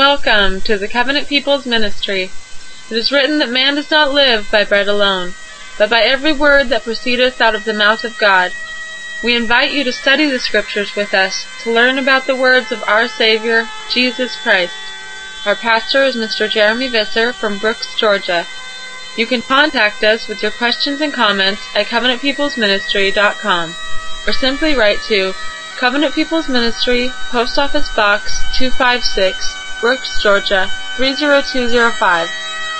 Welcome to the Covenant People's Ministry. It is written that man does not live by bread alone, but by every word that proceedeth out of the mouth of God. We invite you to study the Scriptures with us to learn about the words of our Savior, Jesus Christ. Our pastor is Mr. Jeremy Visser from Brooks, Georgia. You can contact us with your questions and comments at covenantpeoplesministry.com or simply write to Covenant People's Ministry, Post Office Box 256, Brooks, Georgia 30205.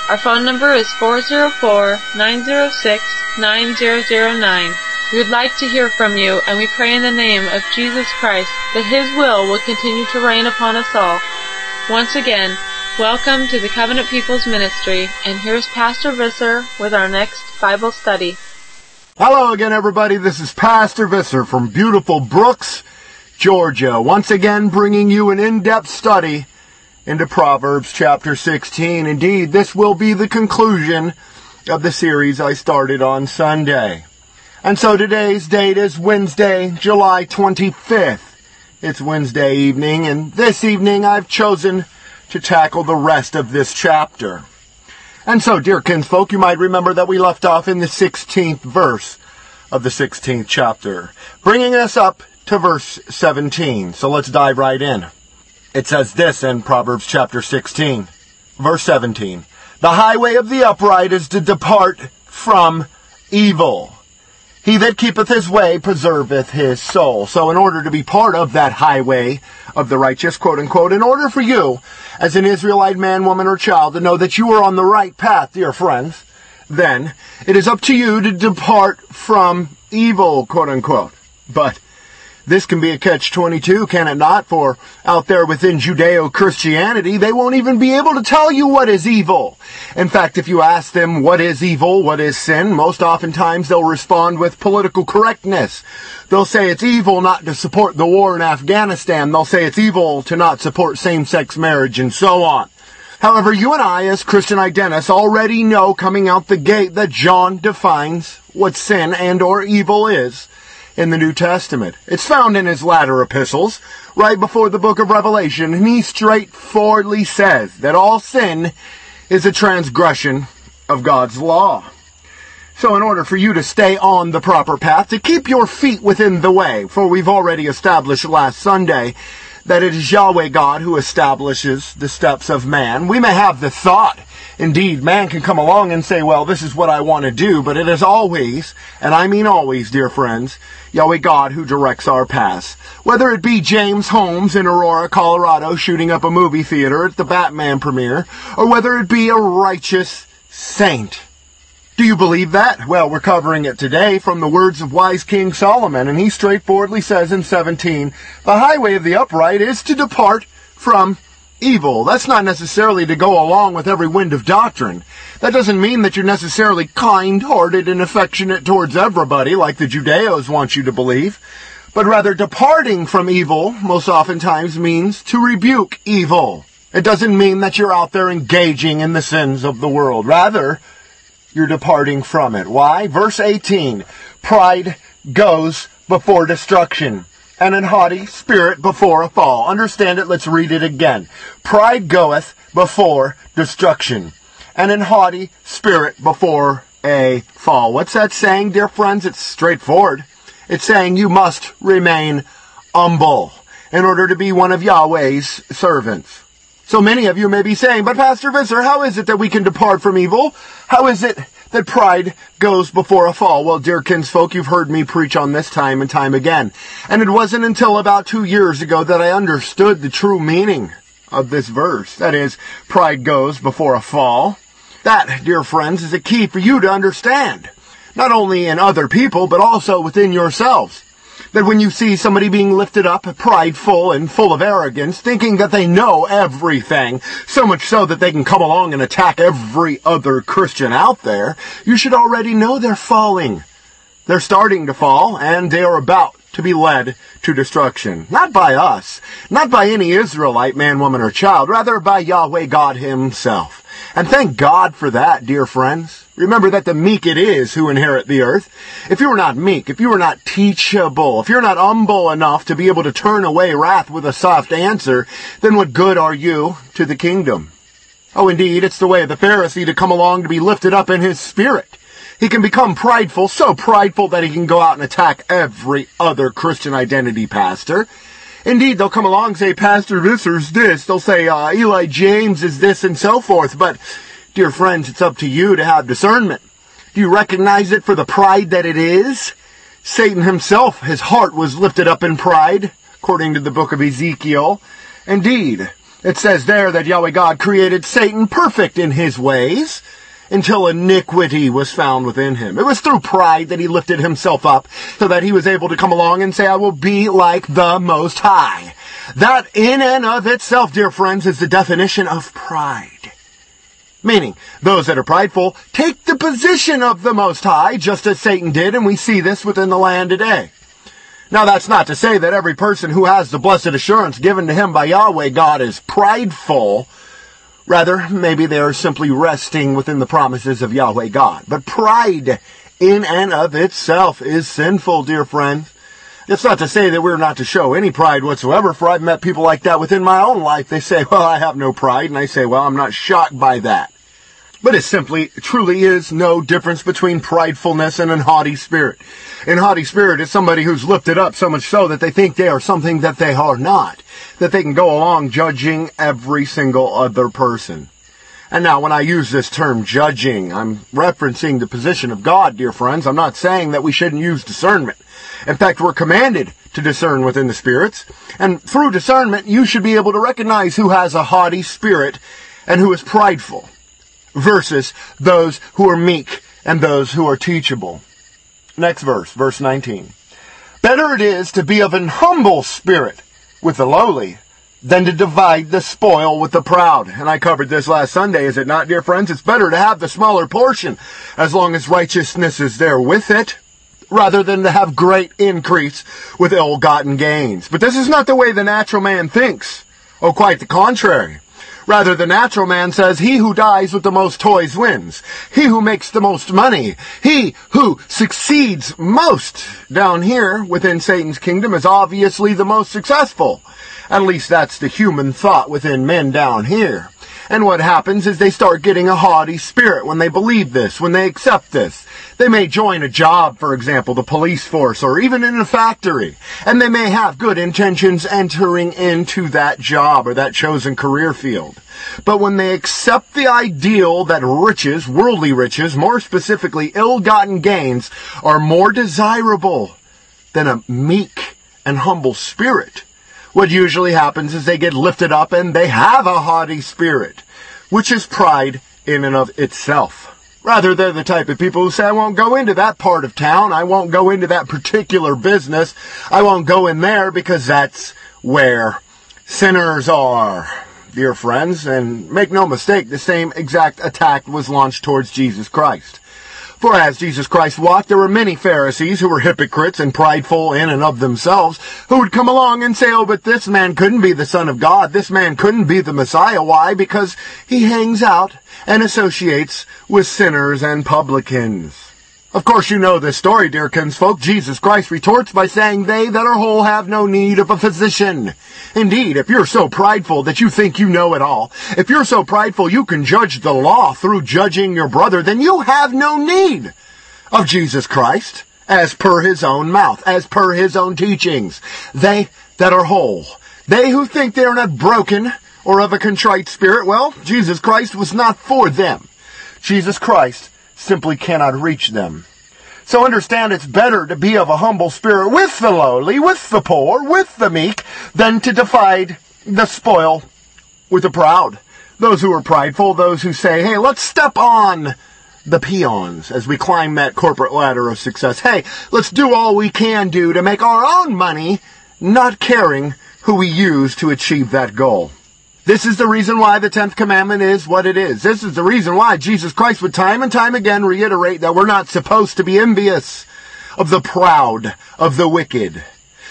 Our phone number is 404-906-9009. We would like to hear from you and we pray in the name of Jesus Christ that His will will continue to reign upon us all. Once again, welcome to the Covenant People's Ministry and here's Pastor Visser with our next Bible study. Hello again, everybody. This is Pastor Visser from beautiful Brooks, Georgia. Once again, bringing you an in-depth study into Proverbs chapter 16. Indeed, this will be the conclusion of the series I started on Sunday. And so today's date is Wednesday, July 25th. It's Wednesday evening, and this evening I've chosen to tackle the rest of this chapter. And so, dear kinsfolk, you might remember that we left off in the 16th verse of the 16th chapter, bringing us up to verse 17. So let's dive right in. It says this in Proverbs chapter 16, verse 17. The highway of the upright is to depart from evil. He that keepeth his way preserveth his soul. So in order to be part of that highway of the righteous, quote unquote, in order for you, as an Israelite man, woman, or child, to know that you are on the right path, dear friends, then it is up to you to depart from evil, quote unquote. But this can be a catch-22, can it not? For out there within Judeo-Christianity, they won't even be able to tell you what is evil. In fact, if you ask them what is evil, what is sin, most oftentimes they'll respond with political correctness. They'll say it's evil not to support the war in Afghanistan. They'll say it's evil to not support same-sex marriage and so on. However, you and I, as Christian identists, already know coming out the gate that John defines what sin and or evil is in the New Testament. It's found in his latter epistles, right before the book of Revelation, and he straightforwardly says that all sin is a transgression of God's law. So in order for you to stay on the proper path, to keep your feet within the way, for we've already established last Sunday that it is Yahweh God who establishes the steps of man, we may have the thought Indeed, man can come along and say, well, this is what I want to do, but it is always, and I mean always, dear friends, Yahweh God who directs our paths. Whether it be James Holmes in Aurora, Colorado, shooting up a movie theater at the Batman premiere, or whether it be a righteous saint. Do you believe that? Well, we're covering it today from the words of wise King Solomon, and he straightforwardly says in 17, The highway of the upright is to depart from evil. That's not necessarily to go along with every wind of doctrine. That doesn't mean that you're necessarily kind-hearted and affectionate towards everybody like the Judeos want you to believe. But rather departing from evil most oftentimes means to rebuke evil. It doesn't mean that you're out there engaging in the sins of the world. Rather, you're departing from it. Why? Verse 18. Pride goes before destruction and an haughty spirit before a fall. Understand it, let's read it again. Pride goeth before destruction, and an haughty spirit before a fall. What's that saying, dear friends? It's straightforward. It's saying you must remain humble in order to be one of Yahweh's servants. So many of you may be saying, but Pastor Visser, how is it that we can depart from evil? How is it that pride goes before a fall. Well, dear kinsfolk, you've heard me preach on this time and time again. And it wasn't until about two years ago that I understood the true meaning of this verse. That is, pride goes before a fall. That, dear friends, is a key for you to understand. Not only in other people, but also within yourselves that when you see somebody being lifted up, prideful and full of arrogance, thinking that they know everything, so much so that they can come along and attack every other Christian out there, you should already know they're falling. They're starting to fall, and they are about to be led to destruction. Not by us, not by any Israelite man, woman, or child, rather by Yahweh God himself. And thank God for that, dear friends. Remember that the meek it is who inherit the earth. If you are not meek, if you are not teachable, if you're not humble enough to be able to turn away wrath with a soft answer, then what good are you to the kingdom? Oh, indeed, it's the way of the Pharisee to come along to be lifted up in his spirit. He can become prideful, so prideful that he can go out and attack every other Christian identity pastor. Indeed, they'll come along and say, Pastor Visser's this. They'll say, uh, Eli James is this and so forth. But, dear friends, it's up to you to have discernment. Do you recognize it for the pride that it is? Satan himself, his heart was lifted up in pride, according to the book of Ezekiel. Indeed, it says there that Yahweh God created Satan perfect in his ways until iniquity was found within him. It was through pride that he lifted himself up so that he was able to come along and say, I will be like the Most High. That in and of itself, dear friends, is the definition of pride. Meaning, those that are prideful take the position of the Most High, just as Satan did, and we see this within the land today. Now that's not to say that every person who has the blessed assurance given to him by Yahweh God is prideful, Rather, maybe they are simply resting within the promises of Yahweh God. But pride in and of itself is sinful, dear friend. It's not to say that we're not to show any pride whatsoever, for I've met people like that within my own life. They say, well, I have no pride, and I say, well, I'm not shocked by that. But it simply, truly is no difference between pridefulness and an haughty spirit. An haughty spirit is somebody who's lifted up so much so that they think they are something that they are not. That they can go along judging every single other person. And now when I use this term judging, I'm referencing the position of God, dear friends. I'm not saying that we shouldn't use discernment. In fact, we're commanded to discern within the spirits. And through discernment, you should be able to recognize who has a haughty spirit and who is prideful versus those who are meek and those who are teachable. Next verse, verse 19. Better it is to be of an humble spirit with the lowly than to divide the spoil with the proud. And I covered this last Sunday, is it not, dear friends? It's better to have the smaller portion as long as righteousness is there with it rather than to have great increase with ill-gotten gains. But this is not the way the natural man thinks. Oh, quite the contrary. Rather, the natural man says, he who dies with the most toys wins. He who makes the most money. He who succeeds most down here within Satan's kingdom is obviously the most successful. At least that's the human thought within men down here. And what happens is they start getting a haughty spirit when they believe this, when they accept this. They may join a job, for example, the police force, or even in a factory, and they may have good intentions entering into that job or that chosen career field. But when they accept the ideal that riches, worldly riches, more specifically ill-gotten gains, are more desirable than a meek and humble spirit, what usually happens is they get lifted up and they have a haughty spirit, which is pride in and of itself. Rather, they're the type of people who say, I won't go into that part of town. I won't go into that particular business. I won't go in there because that's where sinners are, dear friends. And make no mistake, the same exact attack was launched towards Jesus Christ. For as Jesus Christ walked, there were many Pharisees who were hypocrites and prideful in and of themselves, who would come along and say, oh, but this man couldn't be the Son of God. This man couldn't be the Messiah. Why? Because he hangs out and associates with sinners and publicans. Of course you know this story, dear kinsfolk. Jesus Christ retorts by saying, They that are whole have no need of a physician. Indeed, if you're so prideful that you think you know it all, if you're so prideful you can judge the law through judging your brother, then you have no need of Jesus Christ, as per his own mouth, as per his own teachings. They that are whole, they who think they are not broken or of a contrite spirit, well, Jesus Christ was not for them. Jesus Christ simply cannot reach them. So understand it's better to be of a humble spirit with the lowly, with the poor, with the meek, than to divide the spoil with the proud. Those who are prideful, those who say, hey, let's step on the peons as we climb that corporate ladder of success. Hey, let's do all we can do to make our own money, not caring who we use to achieve that goal. This is the reason why the 10th commandment is what it is. This is the reason why Jesus Christ would time and time again reiterate that we're not supposed to be envious of the proud, of the wicked.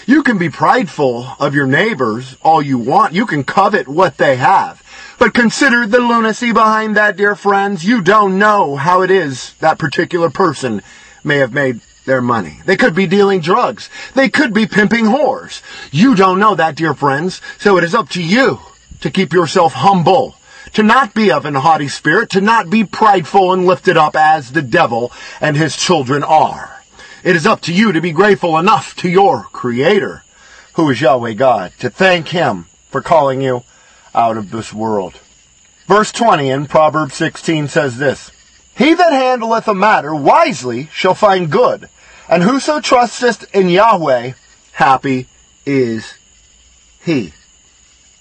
You can be prideful of your neighbors all you want. You can covet what they have. But consider the lunacy behind that, dear friends. You don't know how it is that particular person may have made their money. They could be dealing drugs. They could be pimping whores. You don't know that, dear friends. So it is up to you to keep yourself humble, to not be of an haughty spirit, to not be prideful and lifted up as the devil and his children are. It is up to you to be grateful enough to your Creator, who is Yahweh God, to thank Him for calling you out of this world. Verse 20 in Proverbs 16 says this, He that handleth a matter wisely shall find good, and whoso trusteth in Yahweh, happy is he.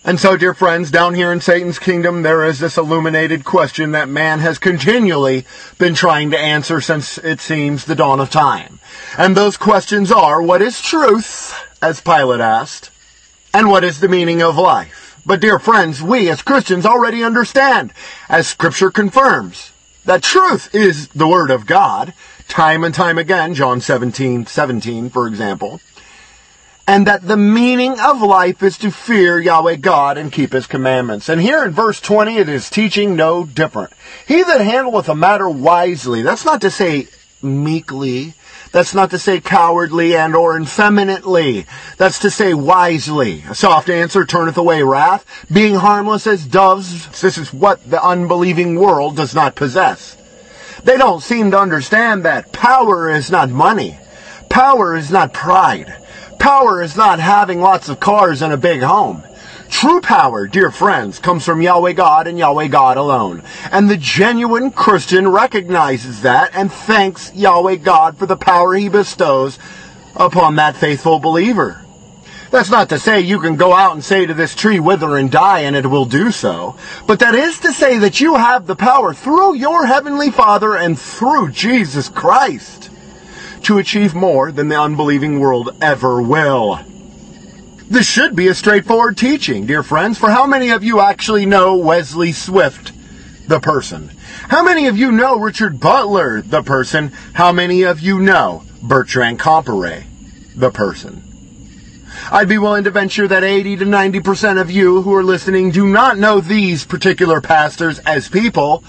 And so, dear friends, down here in Satan's kingdom, there is this illuminated question that man has continually been trying to answer since it seems the dawn of time. And those questions are, what is truth, as Pilate asked, and what is the meaning of life? But dear friends, we as Christians already understand, as scripture confirms, that truth is the word of God, time and time again, John 17, 17, for example and that the meaning of life is to fear Yahweh God and keep his commandments. And here in verse 20 it is teaching no different. He that handleth a matter wisely, that's not to say meekly, that's not to say cowardly and or effeminately. That's to say wisely. A soft answer turneth away wrath. Being harmless as doves, this is what the unbelieving world does not possess. They don't seem to understand that power is not money. Power is not pride. Power is not having lots of cars and a big home. True power, dear friends, comes from Yahweh God and Yahweh God alone. And the genuine Christian recognizes that and thanks Yahweh God for the power he bestows upon that faithful believer. That's not to say you can go out and say to this tree, wither and die, and it will do so. But that is to say that you have the power through your heavenly Father and through Jesus Christ to achieve more than the unbelieving world ever will. This should be a straightforward teaching, dear friends, for how many of you actually know Wesley Swift, the person? How many of you know Richard Butler, the person? How many of you know Bertrand Comparet, the person? I'd be willing to venture that 80 to 90% of you who are listening do not know these particular pastors as people,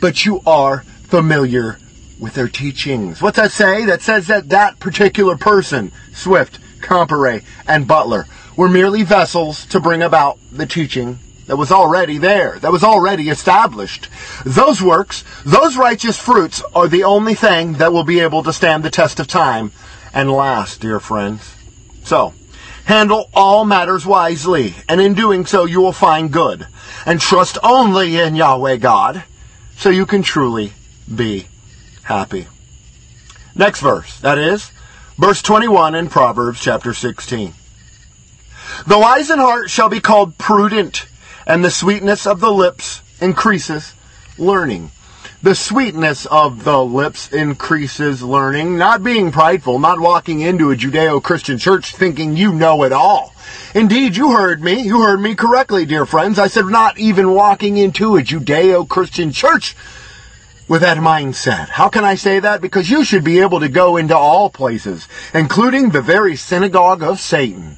but you are familiar with their teachings. What's that say? That says that that particular person, Swift, Comparet, and Butler, were merely vessels to bring about the teaching that was already there, that was already established. Those works, those righteous fruits, are the only thing that will be able to stand the test of time and last, dear friends. So, handle all matters wisely, and in doing so you will find good, and trust only in Yahweh God, so you can truly be happy. Next verse, that is, verse 21 in Proverbs chapter 16. The wise in heart shall be called prudent, and the sweetness of the lips increases learning. The sweetness of the lips increases learning, not being prideful, not walking into a Judeo-Christian church thinking you know it all. Indeed, you heard me. You heard me correctly, dear friends. I said not even walking into a Judeo-Christian church with that mindset. How can I say that? Because you should be able to go into all places, including the very synagogue of Satan,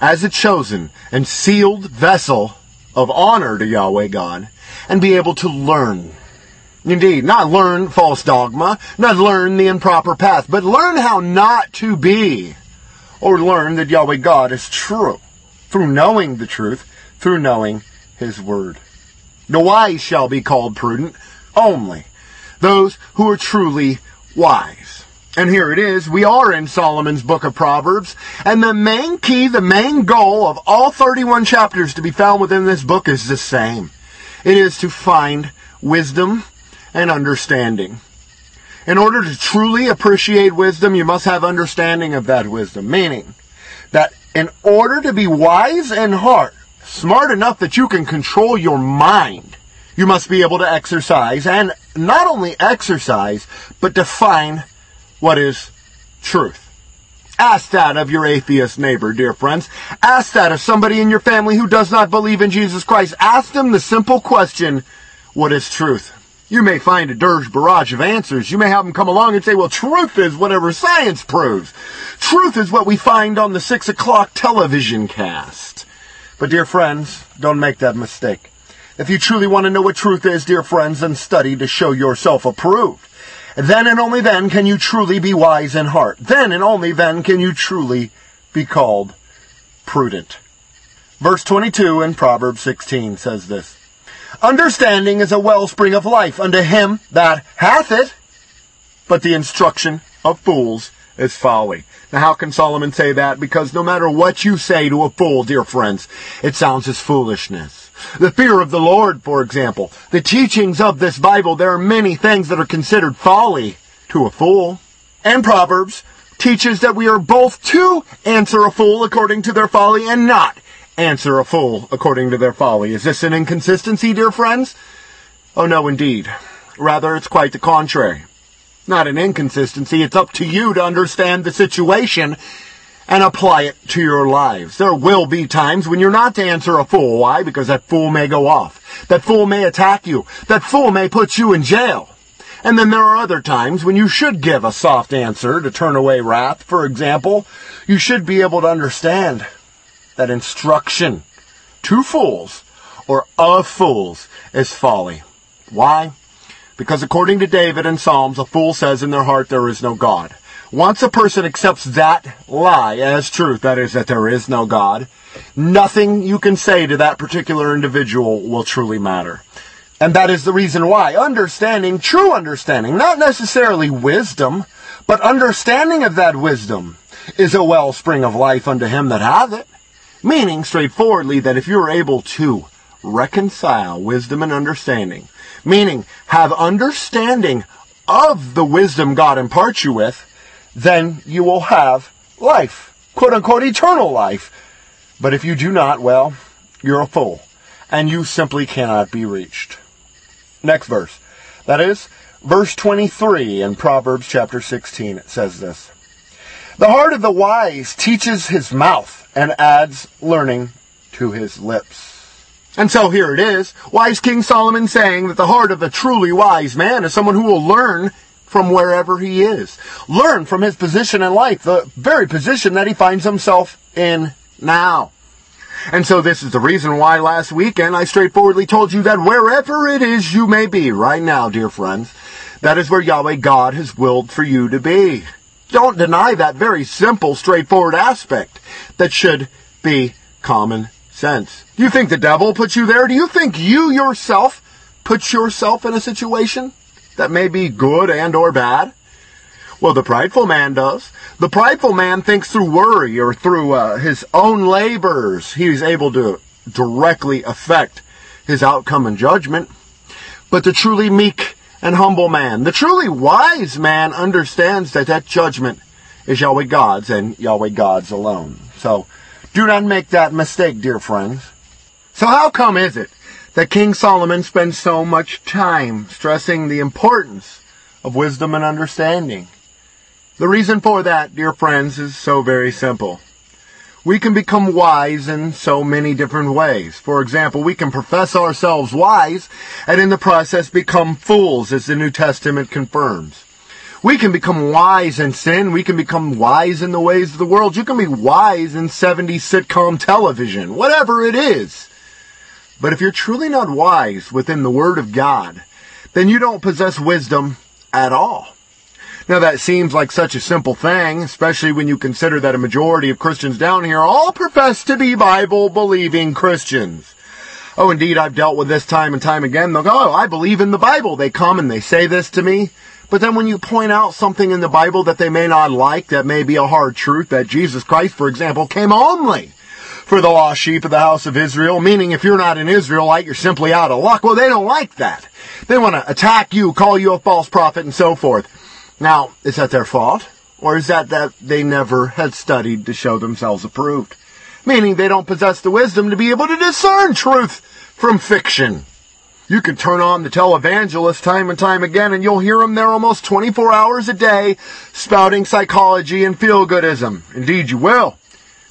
as a chosen and sealed vessel of honor to Yahweh God, and be able to learn. Indeed, not learn false dogma, not learn the improper path, but learn how not to be, or learn that Yahweh God is true, through knowing the truth, through knowing His Word. The wise shall be called prudent only those who are truly wise. And here it is. We are in Solomon's book of Proverbs. And the main key, the main goal of all 31 chapters to be found within this book is the same. It is to find wisdom and understanding. In order to truly appreciate wisdom, you must have understanding of that wisdom. Meaning that in order to be wise in heart, smart enough that you can control your mind, you must be able to exercise, and not only exercise, but define what is truth. Ask that of your atheist neighbor, dear friends. Ask that of somebody in your family who does not believe in Jesus Christ. Ask them the simple question, what is truth? You may find a dirge barrage of answers. You may have them come along and say, well, truth is whatever science proves. Truth is what we find on the six o'clock television cast. But dear friends, don't make that mistake. If you truly want to know what truth is, dear friends, then study to show yourself approved. Then and only then can you truly be wise in heart. Then and only then can you truly be called prudent. Verse 22 in Proverbs 16 says this. Understanding is a wellspring of life unto him that hath it, but the instruction of fools is folly. Now how can Solomon say that? Because no matter what you say to a fool, dear friends, it sounds as foolishness. The fear of the Lord, for example, the teachings of this Bible, there are many things that are considered folly to a fool. And Proverbs teaches that we are both to answer a fool according to their folly and not answer a fool according to their folly. Is this an inconsistency, dear friends? Oh no, indeed. Rather, it's quite the contrary. Not an inconsistency. It's up to you to understand the situation and apply it to your lives. There will be times when you're not to answer a fool. Why? Because that fool may go off. That fool may attack you. That fool may put you in jail. And then there are other times when you should give a soft answer to turn away wrath. For example, you should be able to understand that instruction to fools or of fools is folly. Why? Because according to David in Psalms, a fool says in their heart there is no God. Once a person accepts that lie as truth, that is, that there is no God, nothing you can say to that particular individual will truly matter. And that is the reason why understanding, true understanding, not necessarily wisdom, but understanding of that wisdom is a wellspring of life unto him that hath it. Meaning, straightforwardly, that if you're able to reconcile wisdom and understanding, meaning have understanding of the wisdom God imparts you with, then you will have life, quote unquote eternal life. But if you do not, well, you're a fool, and you simply cannot be reached. Next verse. That is, verse 23 in Proverbs chapter 16. It says this. The heart of the wise teaches his mouth, and adds learning to his lips. And so here it is, wise King Solomon saying that the heart of a truly wise man is someone who will learn from wherever he is. Learn from his position in life, the very position that he finds himself in now. And so this is the reason why last weekend I straightforwardly told you that wherever it is you may be right now, dear friends, that is where Yahweh God has willed for you to be. Don't deny that very simple, straightforward aspect that should be common sense. Do you think the devil put you there? Do you think you yourself put yourself in a situation that may be good and or bad? Well, the prideful man does. The prideful man thinks through worry or through uh, his own labors. He's able to directly affect his outcome and judgment. But the truly meek and humble man, the truly wise man understands that that judgment is Yahweh God's and Yahweh God's alone. So do not make that mistake, dear friends. So how come is it that King Solomon spends so much time stressing the importance of wisdom and understanding? The reason for that, dear friends, is so very simple. We can become wise in so many different ways. For example, we can profess ourselves wise and in the process become fools, as the New Testament confirms. We can become wise in sin. We can become wise in the ways of the world. You can be wise in 70 sitcom television, whatever it is. But if you're truly not wise within the Word of God, then you don't possess wisdom at all. Now that seems like such a simple thing, especially when you consider that a majority of Christians down here all profess to be Bible believing Christians. Oh, indeed, I've dealt with this time and time again. They'll go, oh, I believe in the Bible. They come and they say this to me. But then when you point out something in the Bible that they may not like, that may be a hard truth, that Jesus Christ, for example, came only for the lost sheep of the house of Israel, meaning if you're not an Israelite, you're simply out of luck. Well, they don't like that. They want to attack you, call you a false prophet, and so forth. Now, is that their fault? Or is that that they never had studied to show themselves approved? Meaning they don't possess the wisdom to be able to discern truth from fiction. You can turn on the televangelist time and time again and you'll hear them there almost 24 hours a day spouting psychology and feel-goodism. Indeed you will.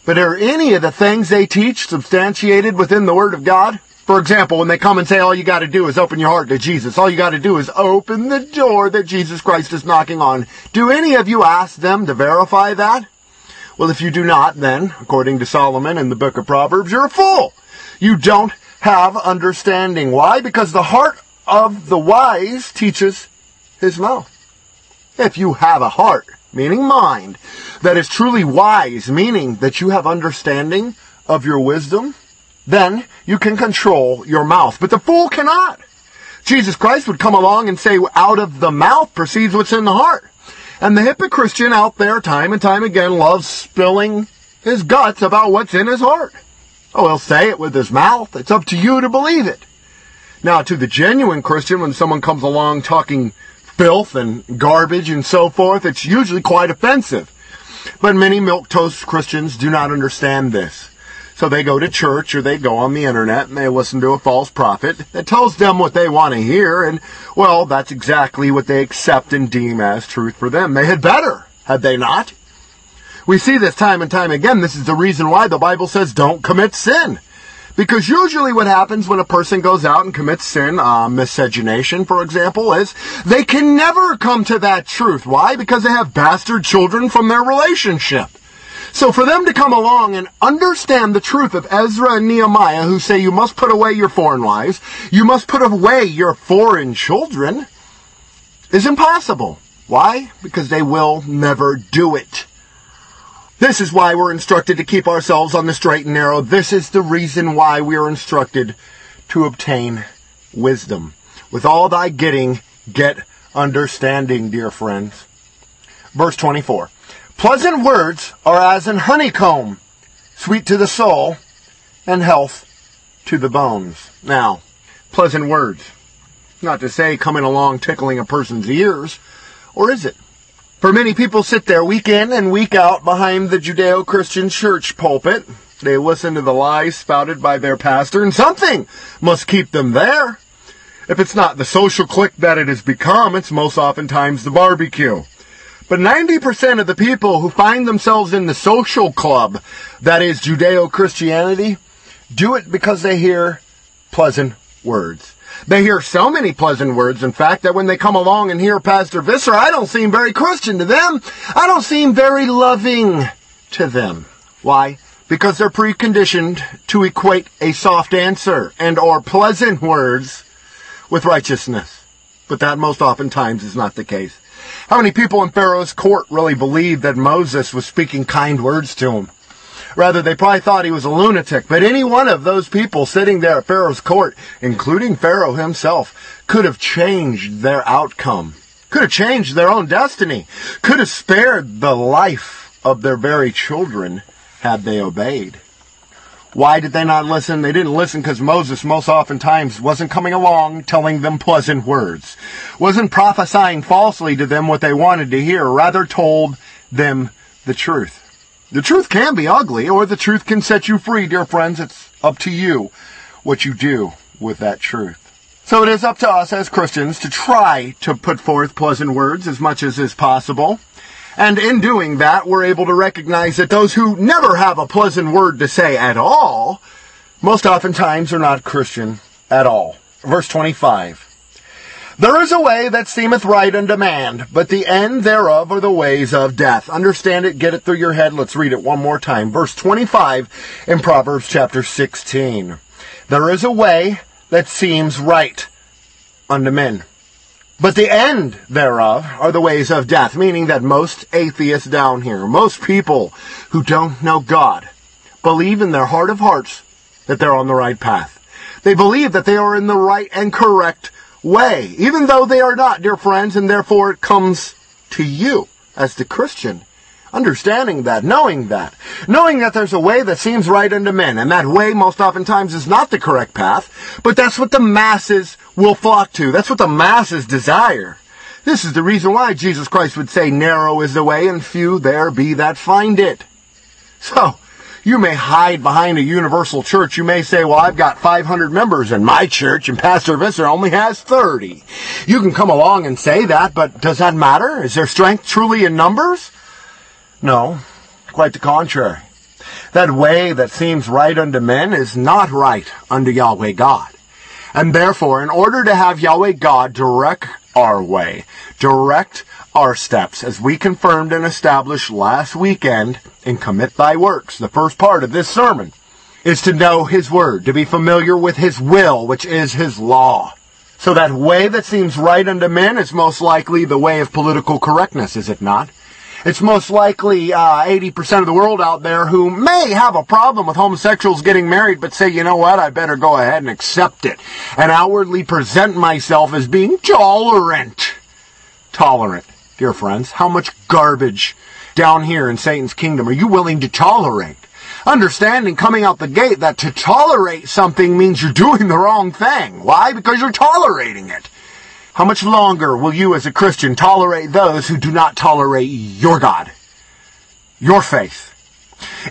But are any of the things they teach substantiated within the Word of God? For example, when they come and say all you got to do is open your heart to Jesus, all you got to do is open the door that Jesus Christ is knocking on. Do any of you ask them to verify that? Well, if you do not, then, according to Solomon in the book of Proverbs, you're a fool. You don't have understanding. Why? Because the heart of the wise teaches his mouth. If you have a heart, meaning mind, that is truly wise, meaning that you have understanding of your wisdom, then you can control your mouth. But the fool cannot. Jesus Christ would come along and say, out of the mouth proceeds what's in the heart. And the hypocrite out there time and time again loves spilling his guts about what's in his heart. Oh, he'll say it with his mouth. It's up to you to believe it. Now, to the genuine Christian, when someone comes along talking filth and garbage and so forth, it's usually quite offensive. But many milquetoast Christians do not understand this. So they go to church or they go on the internet and they listen to a false prophet that tells them what they want to hear and, well, that's exactly what they accept and deem as truth for them. They had better, had they not? We see this time and time again. This is the reason why the Bible says don't commit sin. Because usually what happens when a person goes out and commits sin, uh, miscegenation, for example, is they can never come to that truth. Why? Because they have bastard children from their relationship. So for them to come along and understand the truth of Ezra and Nehemiah, who say you must put away your foreign wives, you must put away your foreign children, is impossible. Why? Because they will never do it. This is why we're instructed to keep ourselves on the straight and narrow. This is the reason why we are instructed to obtain wisdom. With all thy getting, get understanding, dear friends. Verse 24. Pleasant words are as an honeycomb, sweet to the soul and health to the bones. Now, pleasant words. Not to say coming along tickling a person's ears, or is it? For many people sit there week in and week out behind the Judeo-Christian church pulpit. They listen to the lies spouted by their pastor and something must keep them there. If it's not the social clique that it has become, it's most oftentimes the barbecue. But 90% of the people who find themselves in the social club that is Judeo-Christianity do it because they hear pleasant words. They hear so many pleasant words, in fact, that when they come along and hear Pastor Visser, I don't seem very Christian to them. I don't seem very loving to them. Why? Because they're preconditioned to equate a soft answer and or pleasant words with righteousness. But that most oftentimes is not the case. How many people in Pharaoh's court really believed that Moses was speaking kind words to him? Rather, they probably thought he was a lunatic. But any one of those people sitting there at Pharaoh's court, including Pharaoh himself, could have changed their outcome. Could have changed their own destiny. Could have spared the life of their very children had they obeyed. Why did they not listen? They didn't listen because Moses most oftentimes wasn't coming along telling them pleasant words. Wasn't prophesying falsely to them what they wanted to hear. Rather told them the truth. The truth can be ugly, or the truth can set you free, dear friends. It's up to you what you do with that truth. So it is up to us as Christians to try to put forth pleasant words as much as is possible. And in doing that, we're able to recognize that those who never have a pleasant word to say at all, most oftentimes are not Christian at all. Verse 25. There is a way that seemeth right unto man, but the end thereof are the ways of death. Understand it, get it through your head. Let's read it one more time. Verse 25 in Proverbs chapter 16. There is a way that seems right unto men. But the end thereof are the ways of death, meaning that most atheists down here, most people who don't know God, believe in their heart of hearts that they're on the right path. They believe that they are in the right and correct way, even though they are not, dear friends, and therefore it comes to you as the Christian. Understanding that, knowing that, knowing that there's a way that seems right unto men, and that way most oftentimes is not the correct path, but that's what the masses will flock to. That's what the masses desire. This is the reason why Jesus Christ would say, narrow is the way, and few there be that find it. So, you may hide behind a universal church. You may say, well, I've got 500 members in my church and Pastor Visser only has 30. You can come along and say that, but does that matter? Is there strength truly in numbers? No, quite the contrary. That way that seems right unto men is not right unto Yahweh God. And therefore, in order to have Yahweh God direct our way, direct our steps, as we confirmed and established last weekend in Commit Thy Works, the first part of this sermon, is to know His Word, to be familiar with His will, which is His law. So that way that seems right unto men is most likely the way of political correctness, is it not? It's most likely uh, 80% of the world out there who may have a problem with homosexuals getting married, but say, you know what, I better go ahead and accept it and outwardly present myself as being tolerant. Tolerant, dear friends. How much garbage down here in Satan's kingdom are you willing to tolerate? understanding coming out the gate that to tolerate something means you're doing the wrong thing. Why? Because you're tolerating it. How much longer will you as a Christian tolerate those who do not tolerate your God? Your faith.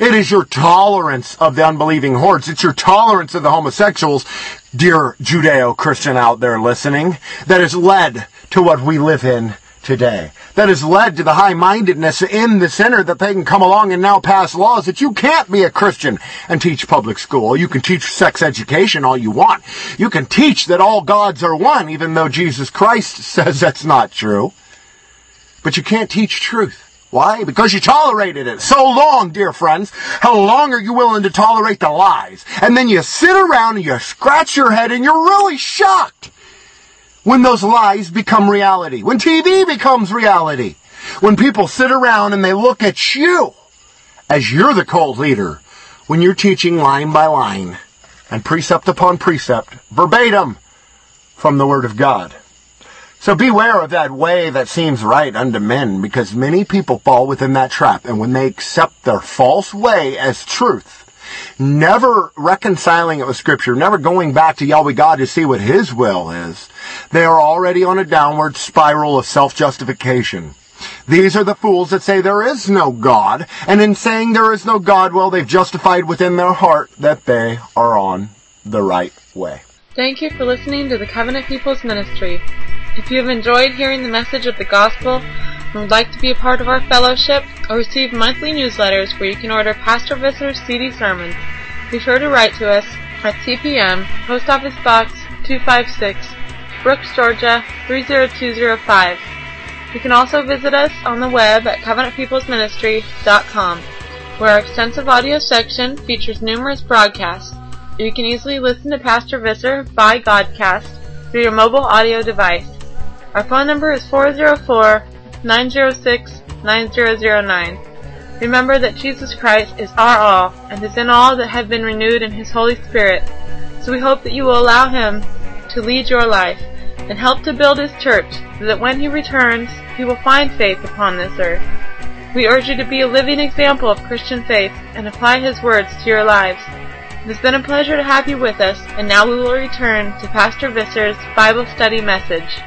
It is your tolerance of the unbelieving hordes. It's your tolerance of the homosexuals, dear Judeo-Christian out there listening, that has led to what we live in today. That has led to the high-mindedness in the center that they can come along and now pass laws that you can't be a Christian and teach public school. You can teach sex education all you want. You can teach that all gods are one, even though Jesus Christ says that's not true. But you can't teach truth. Why? Because you tolerated it so long, dear friends. How long are you willing to tolerate the lies? And then you sit around and you scratch your head and you're really shocked when those lies become reality, when TV becomes reality, when people sit around and they look at you as you're the cult leader, when you're teaching line by line and precept upon precept, verbatim from the Word of God. So beware of that way that seems right unto men, because many people fall within that trap, and when they accept their false way as truth, never reconciling it with Scripture, never going back to Yahweh God to see what His will is, they are already on a downward spiral of self-justification. These are the fools that say there is no God, and in saying there is no God, well, they've justified within their heart that they are on the right way. Thank you for listening to the Covenant People's Ministry. If you have enjoyed hearing the message of the gospel and would like to be a part of our fellowship or receive monthly newsletters where you can order Pastor Visser's CD sermons, be sure to write to us at CPM, Post Office Box 256, Brooks, Georgia 30205. You can also visit us on the web at covenantpeoplesministry.com, where our extensive audio section features numerous broadcasts. You can easily listen to Pastor Visser by Godcast through your mobile audio device. Our phone number is 404-906-9009. Remember that Jesus Christ is our all and is in all that have been renewed in His Holy Spirit. So we hope that you will allow Him to lead your life and help to build His church so that when He returns, He will find faith upon this earth. We urge you to be a living example of Christian faith and apply His words to your lives. It has been a pleasure to have you with us, and now we will return to Pastor Visser's Bible study message.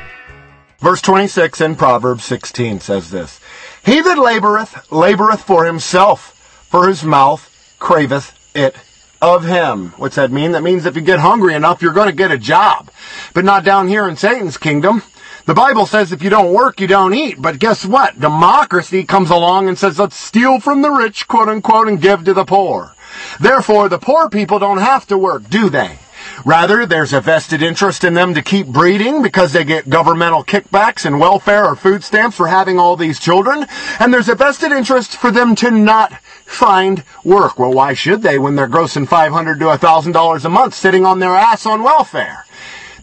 Verse 26 in Proverbs 16 says this, He that laboreth, laboreth for himself, for his mouth craveth it of him. What's that mean? That means if you get hungry enough, you're going to get a job. But not down here in Satan's kingdom. The Bible says if you don't work, you don't eat. But guess what? Democracy comes along and says, let's steal from the rich, quote unquote, and give to the poor. Therefore, the poor people don't have to work, do they? Rather, there's a vested interest in them to keep breeding because they get governmental kickbacks and welfare or food stamps for having all these children. And there's a vested interest for them to not find work. Well, why should they when they're grossing 500 to $1,000 a month sitting on their ass on welfare?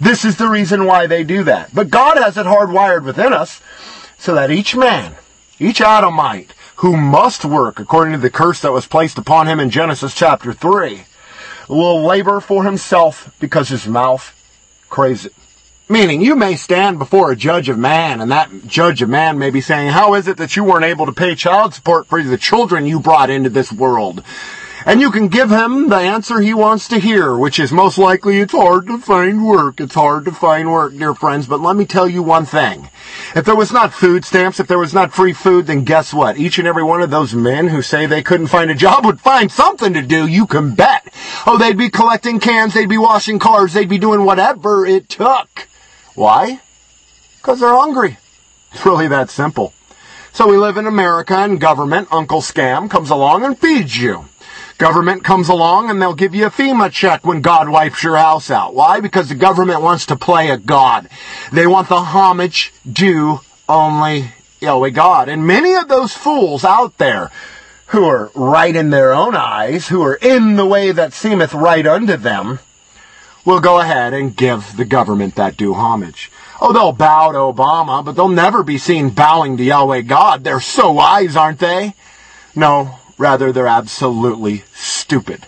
This is the reason why they do that. But God has it hardwired within us so that each man, each Adamite, who must work according to the curse that was placed upon him in Genesis chapter 3, will labor for himself because his mouth craves it. Meaning, you may stand before a judge of man, and that judge of man may be saying, how is it that you weren't able to pay child support for the children you brought into this world? And you can give him the answer he wants to hear, which is most likely it's hard to find work. It's hard to find work, dear friends. But let me tell you one thing. If there was not food stamps, if there was not free food, then guess what? Each and every one of those men who say they couldn't find a job would find something to do, you can bet. Oh, they'd be collecting cans, they'd be washing cars, they'd be doing whatever it took. Why? Because they're hungry. It's really that simple. So we live in America and government, Uncle Scam, comes along and feeds you. Government comes along and they'll give you a FEMA check when God wipes your house out. Why? Because the government wants to play a God. They want the homage due only Yahweh God. And many of those fools out there who are right in their own eyes, who are in the way that seemeth right unto them, will go ahead and give the government that due homage. Oh, they'll bow to Obama, but they'll never be seen bowing to Yahweh God. They're so wise, aren't they? No, rather they're absolutely stupid.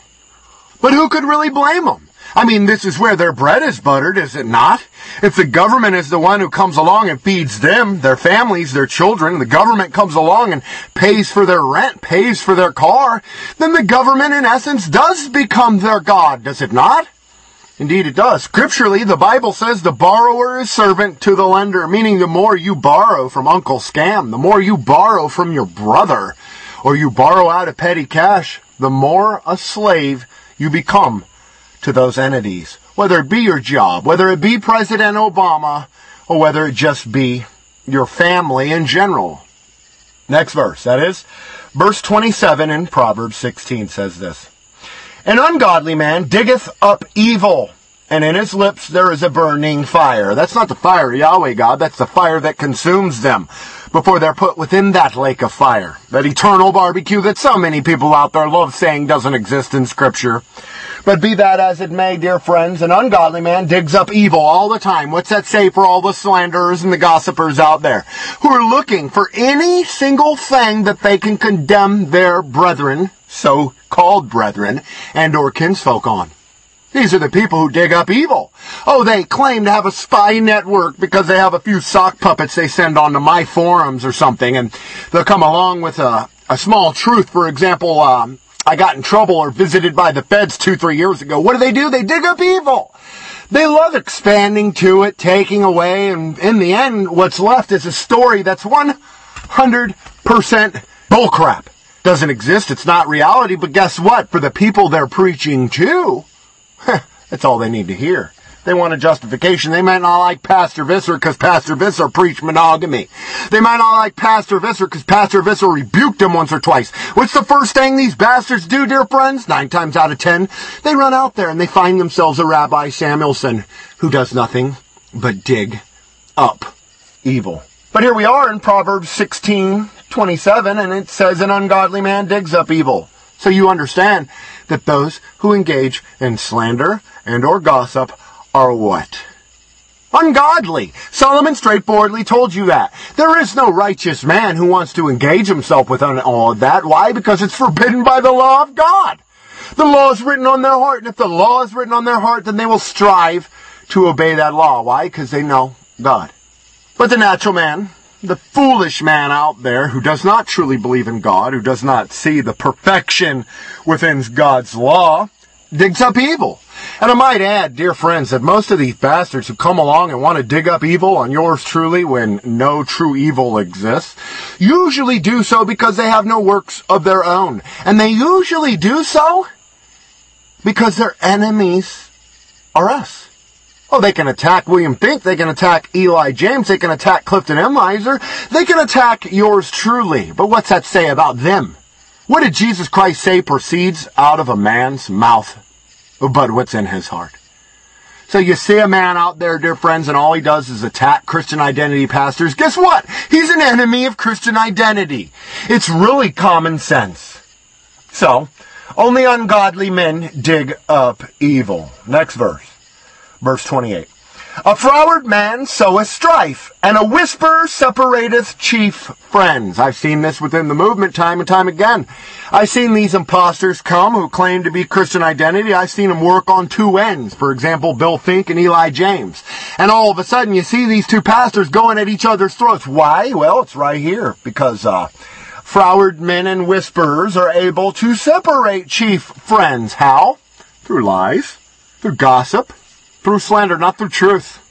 But who could really blame them? I mean, this is where their bread is buttered, is it not? If the government is the one who comes along and feeds them, their families, their children, the government comes along and pays for their rent, pays for their car, then the government in essence does become their God, does it not? Indeed it does. Scripturally, the Bible says the borrower is servant to the lender, meaning the more you borrow from Uncle Scam, the more you borrow from your brother, or you borrow out of petty cash, the more a slave you become to those entities. Whether it be your job, whether it be President Obama, or whether it just be your family in general. Next verse, that is, verse 27 in Proverbs 16 says this. An ungodly man diggeth up evil, and in his lips there is a burning fire. That's not the fire of Yahweh God, that's the fire that consumes them before they're put within that lake of fire. That eternal barbecue that so many people out there love saying doesn't exist in Scripture. But be that as it may, dear friends, an ungodly man digs up evil all the time. What's that say for all the slanderers and the gossipers out there who are looking for any single thing that they can condemn their brethren, so-called brethren, and or kinsfolk on? These are the people who dig up evil. Oh, they claim to have a spy network because they have a few sock puppets they send onto my forums or something, and they'll come along with a, a small truth. For example, um, I got in trouble or visited by the feds two, three years ago. What do they do? They dig up evil. They love expanding to it, taking away, and in the end, what's left is a story that's 100% bullcrap. Doesn't exist, it's not reality, but guess what? For the people they're preaching to, that's all they need to hear. They want a justification. They might not like Pastor Visser because Pastor Visser preached monogamy. They might not like Pastor Visser because Pastor Visser rebuked him once or twice. What's the first thing these bastards do, dear friends? Nine times out of ten, they run out there and they find themselves a Rabbi Samuelson who does nothing but dig up evil. But here we are in Proverbs 16, 27, and it says an ungodly man digs up evil. So you understand that those who engage in slander and or gossip are what? Ungodly. Solomon straightforwardly told you that. There is no righteous man who wants to engage himself with all of that. Why? Because it's forbidden by the law of God. The law is written on their heart, and if the law is written on their heart, then they will strive to obey that law. Why? Because they know God. But the natural man, the foolish man out there who does not truly believe in God, who does not see the perfection within God's law, digs up evil. And I might add, dear friends, that most of these bastards who come along and want to dig up evil on yours truly when no true evil exists, usually do so because they have no works of their own. And they usually do so because their enemies are us. Oh, they can attack William Finck. They can attack Eli James. They can attack Clifton M. They can attack yours truly. But what's that say about them? What did Jesus Christ say proceeds out of a man's mouth? But what's in his heart? So you see a man out there, dear friends, and all he does is attack Christian identity pastors. Guess what? He's an enemy of Christian identity. It's really common sense. So, only ungodly men dig up evil. Next verse. Verse 28. A froward man soweth strife, and a whisper separateth chief friends. I've seen this within the movement time and time again. I've seen these imposters come who claim to be Christian identity. I've seen them work on two ends. For example, Bill Finck and Eli James. And all of a sudden you see these two pastors going at each other's throats. Why? Well, it's right here. Because, uh, froward men and whisperers are able to separate chief friends. How? Through lies, through gossip, through slander, not through truth.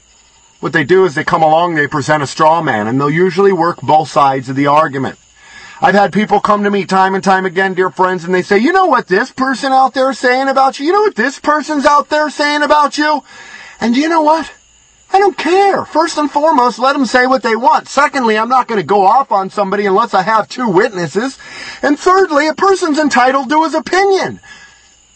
What they do is they come along, they present a straw man, and they'll usually work both sides of the argument. I've had people come to me time and time again, dear friends, and they say, you know what this person out there is saying about you? You know what this person's out there saying about you? And you know what? I don't care. First and foremost, let them say what they want. Secondly, I'm not going to go off on somebody unless I have two witnesses. And thirdly, a person's entitled to his opinion.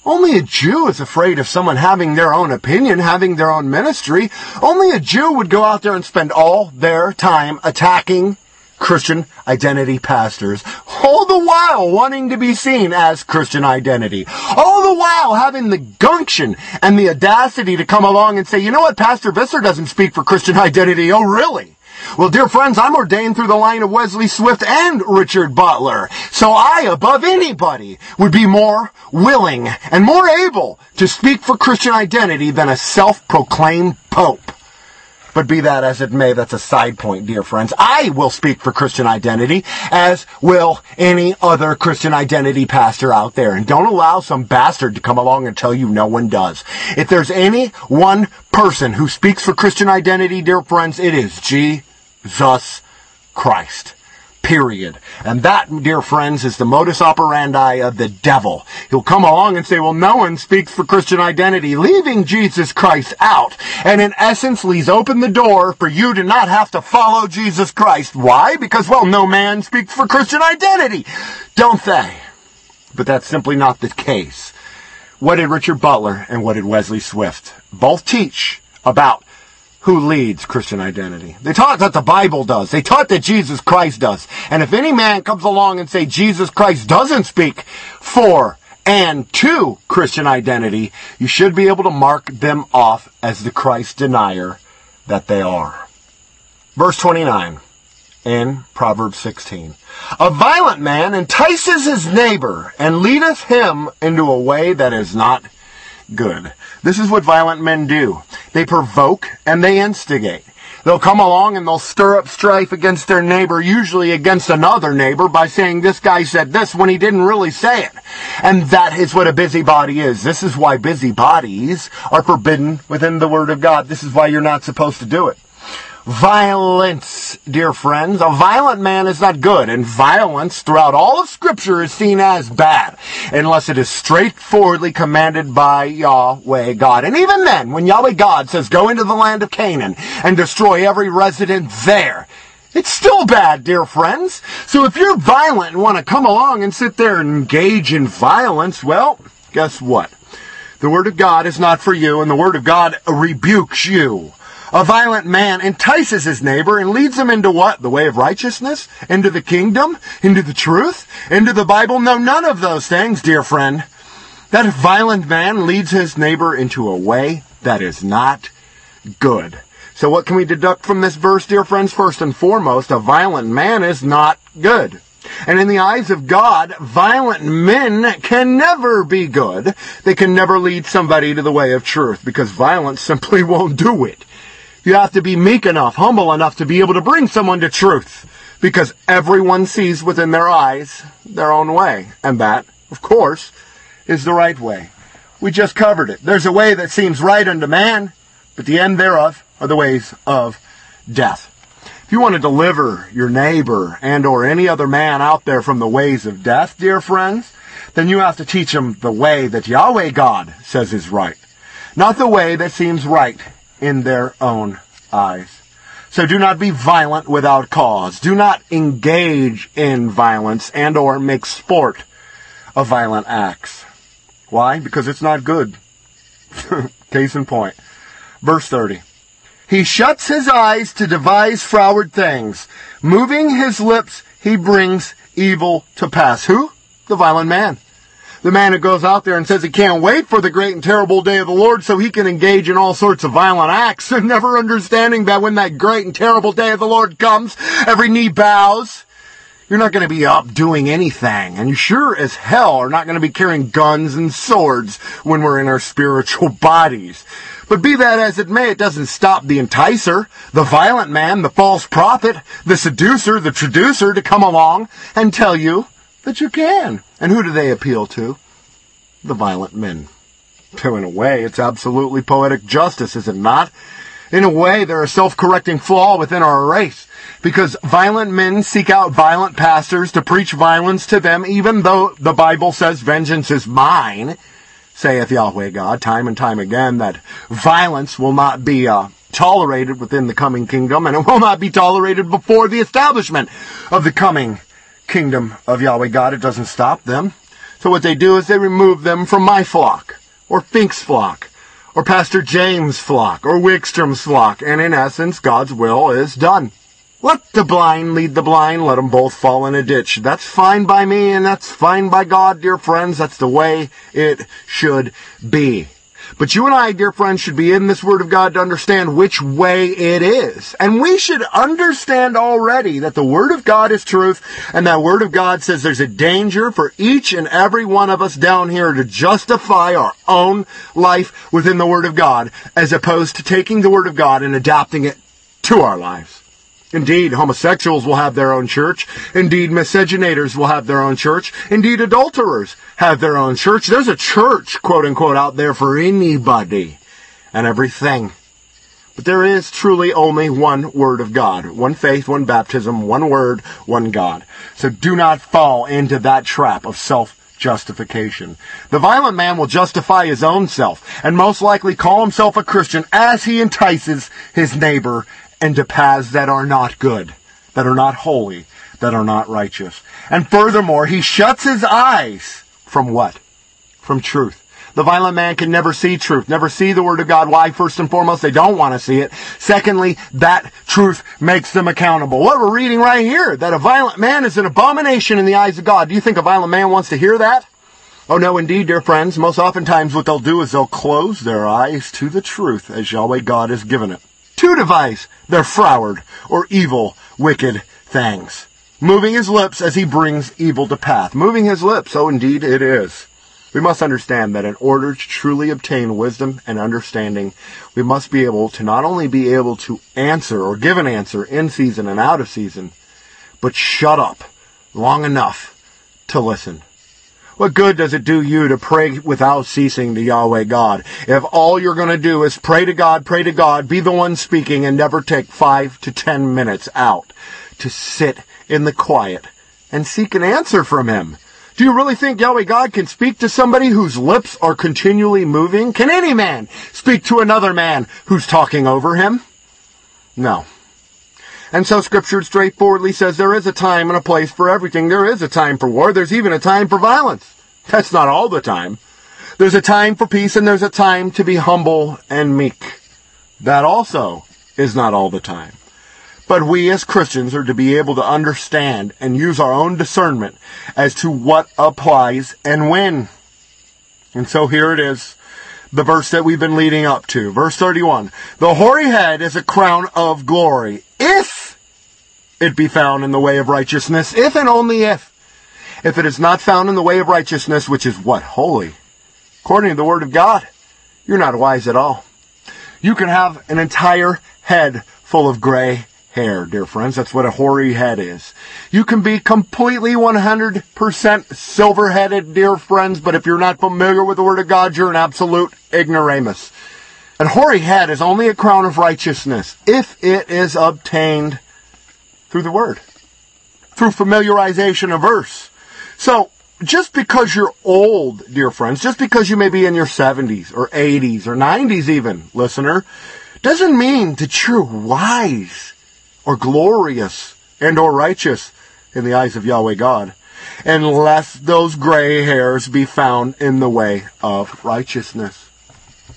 Only a Jew is afraid of someone having their own opinion, having their own ministry. Only a Jew would go out there and spend all their time attacking Christian identity pastors, all the while wanting to be seen as Christian identity, all the while having the gumption and the audacity to come along and say, you know what, Pastor Visser doesn't speak for Christian identity. Oh, really? Well, dear friends, I'm ordained through the line of Wesley Swift and Richard Butler. So I, above anybody, would be more willing and more able to speak for Christian identity than a self-proclaimed pope. But be that as it may, that's a side point, dear friends. I will speak for Christian identity, as will any other Christian identity pastor out there. And don't allow some bastard to come along and tell you no one does. If there's any one person who speaks for Christian identity, dear friends, it is Jesus Christ. Period. And that, dear friends, is the modus operandi of the devil. He'll come along and say, well, no one speaks for Christian identity, leaving Jesus Christ out. And in essence, leaves open the door for you to not have to follow Jesus Christ. Why? Because, well, no man speaks for Christian identity. Don't they? But that's simply not the case. What did Richard Butler and what did Wesley Swift both teach about who leads Christian identity. They taught that the Bible does. They taught that Jesus Christ does. And if any man comes along and say Jesus Christ doesn't speak for and to Christian identity, you should be able to mark them off as the Christ denier that they are. Verse 29 in Proverbs 16. A violent man entices his neighbor and leadeth him into a way that is not good. This is what violent men do. They provoke and they instigate. They'll come along and they'll stir up strife against their neighbor, usually against another neighbor, by saying this guy said this when he didn't really say it. And that is what a busybody is. This is why busybodies are forbidden within the Word of God. This is why you're not supposed to do it violence, dear friends. A violent man is not good, and violence throughout all of Scripture is seen as bad, unless it is straightforwardly commanded by Yahweh God. And even then, when Yahweh God says, go into the land of Canaan and destroy every resident there, it's still bad, dear friends. So if you're violent and want to come along and sit there and engage in violence, well, guess what? The Word of God is not for you, and the Word of God rebukes you. A violent man entices his neighbor and leads him into what? The way of righteousness? Into the kingdom? Into the truth? Into the Bible? No, none of those things, dear friend. That violent man leads his neighbor into a way that is not good. So what can we deduct from this verse, dear friends? First and foremost, a violent man is not good. And in the eyes of God, violent men can never be good. They can never lead somebody to the way of truth because violence simply won't do it. You have to be meek enough, humble enough to be able to bring someone to truth. Because everyone sees within their eyes their own way. And that, of course, is the right way. We just covered it. There's a way that seems right unto man, but the end thereof are the ways of death. If you want to deliver your neighbor and or any other man out there from the ways of death, dear friends, then you have to teach them the way that Yahweh God says is right. Not the way that seems right in their own eyes. So do not be violent without cause. Do not engage in violence and or make sport of violent acts. Why? Because it's not good. Case in point. Verse 30. He shuts his eyes to devise froward things. Moving his lips, he brings evil to pass. Who? The violent man the man who goes out there and says he can't wait for the great and terrible day of the Lord so he can engage in all sorts of violent acts and never understanding that when that great and terrible day of the Lord comes, every knee bows. You're not going to be up doing anything, and you sure as hell are not going to be carrying guns and swords when we're in our spiritual bodies. But be that as it may, it doesn't stop the enticer, the violent man, the false prophet, the seducer, the traducer to come along and tell you that you can. And who do they appeal to? The violent men. So in a way, it's absolutely poetic justice, is it not? In a way, they're a self-correcting flaw within our race. Because violent men seek out violent pastors to preach violence to them, even though the Bible says vengeance is mine, saith Yahweh God, time and time again, that violence will not be uh, tolerated within the coming kingdom, and it will not be tolerated before the establishment of the coming kingdom of Yahweh God. It doesn't stop them. So what they do is they remove them from my flock, or Finck's flock, or Pastor James' flock, or Wickstrom's flock, and in essence, God's will is done. Let the blind lead the blind, let them both fall in a ditch. That's fine by me, and that's fine by God, dear friends. That's the way it should be. But you and I, dear friends, should be in this Word of God to understand which way it is. And we should understand already that the Word of God is truth, and that Word of God says there's a danger for each and every one of us down here to justify our own life within the Word of God, as opposed to taking the Word of God and adapting it to our lives. Indeed, homosexuals will have their own church. Indeed, miscegenators will have their own church. Indeed, adulterers have their own church. There's a church, quote unquote, out there for anybody and everything. But there is truly only one Word of God. One faith, one baptism, one Word, one God. So do not fall into that trap of self justification. The violent man will justify his own self and most likely call himself a Christian as he entices his neighbor into paths that are not good, that are not holy, that are not righteous. And furthermore, he shuts his eyes from what? From truth. The violent man can never see truth, never see the Word of God. Why? First and foremost, they don't want to see it. Secondly, that truth makes them accountable. What we're reading right here, that a violent man is an abomination in the eyes of God. Do you think a violent man wants to hear that? Oh no, indeed, dear friends. Most oftentimes what they'll do is they'll close their eyes to the truth as Yahweh God has given it to devise their froward or evil, wicked things. Moving his lips as he brings evil to path. Moving his lips, oh indeed it is. We must understand that in order to truly obtain wisdom and understanding, we must be able to not only be able to answer or give an answer in season and out of season, but shut up long enough to listen. What good does it do you to pray without ceasing to Yahweh God? If all you're going to do is pray to God, pray to God, be the one speaking, and never take five to ten minutes out to sit in the quiet and seek an answer from Him. Do you really think Yahweh God can speak to somebody whose lips are continually moving? Can any man speak to another man who's talking over him? No. And so scripture straightforwardly says there is a time and a place for everything. There is a time for war. There's even a time for violence. That's not all the time. There's a time for peace and there's a time to be humble and meek. That also is not all the time. But we as Christians are to be able to understand and use our own discernment as to what applies and when. And so here it is, the verse that we've been leading up to. Verse 31. The hoary head is a crown of glory. If it be found in the way of righteousness, if and only if. If it is not found in the way of righteousness, which is what? Holy. According to the Word of God, you're not wise at all. You can have an entire head full of gray hair, dear friends. That's what a hoary head is. You can be completely 100% silver-headed, dear friends, but if you're not familiar with the Word of God, you're an absolute ignoramus. A hoary head is only a crown of righteousness if it is obtained through the Word, through familiarization of verse. So, just because you're old, dear friends, just because you may be in your 70s or 80s or 90s even, listener, doesn't mean that you're wise or glorious and or righteous in the eyes of Yahweh God, unless those gray hairs be found in the way of righteousness.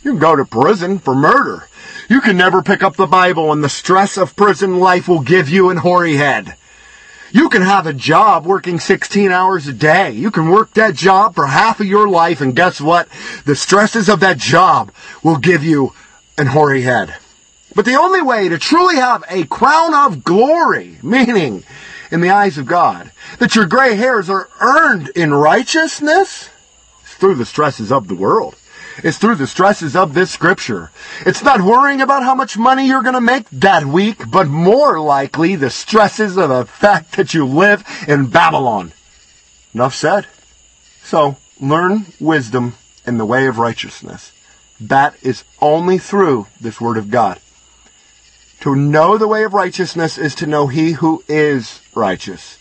You can go to prison for murder. You can never pick up the Bible and the stress of prison life will give you an hoary head. You can have a job working 16 hours a day. You can work that job for half of your life and guess what? The stresses of that job will give you an hoary head. But the only way to truly have a crown of glory, meaning in the eyes of God, that your gray hairs are earned in righteousness, is through the stresses of the world is through the stresses of this scripture. It's not worrying about how much money you're going to make that week, but more likely the stresses of the fact that you live in Babylon. Enough said. So, learn wisdom in the way of righteousness. That is only through this word of God. To know the way of righteousness is to know he who is righteous.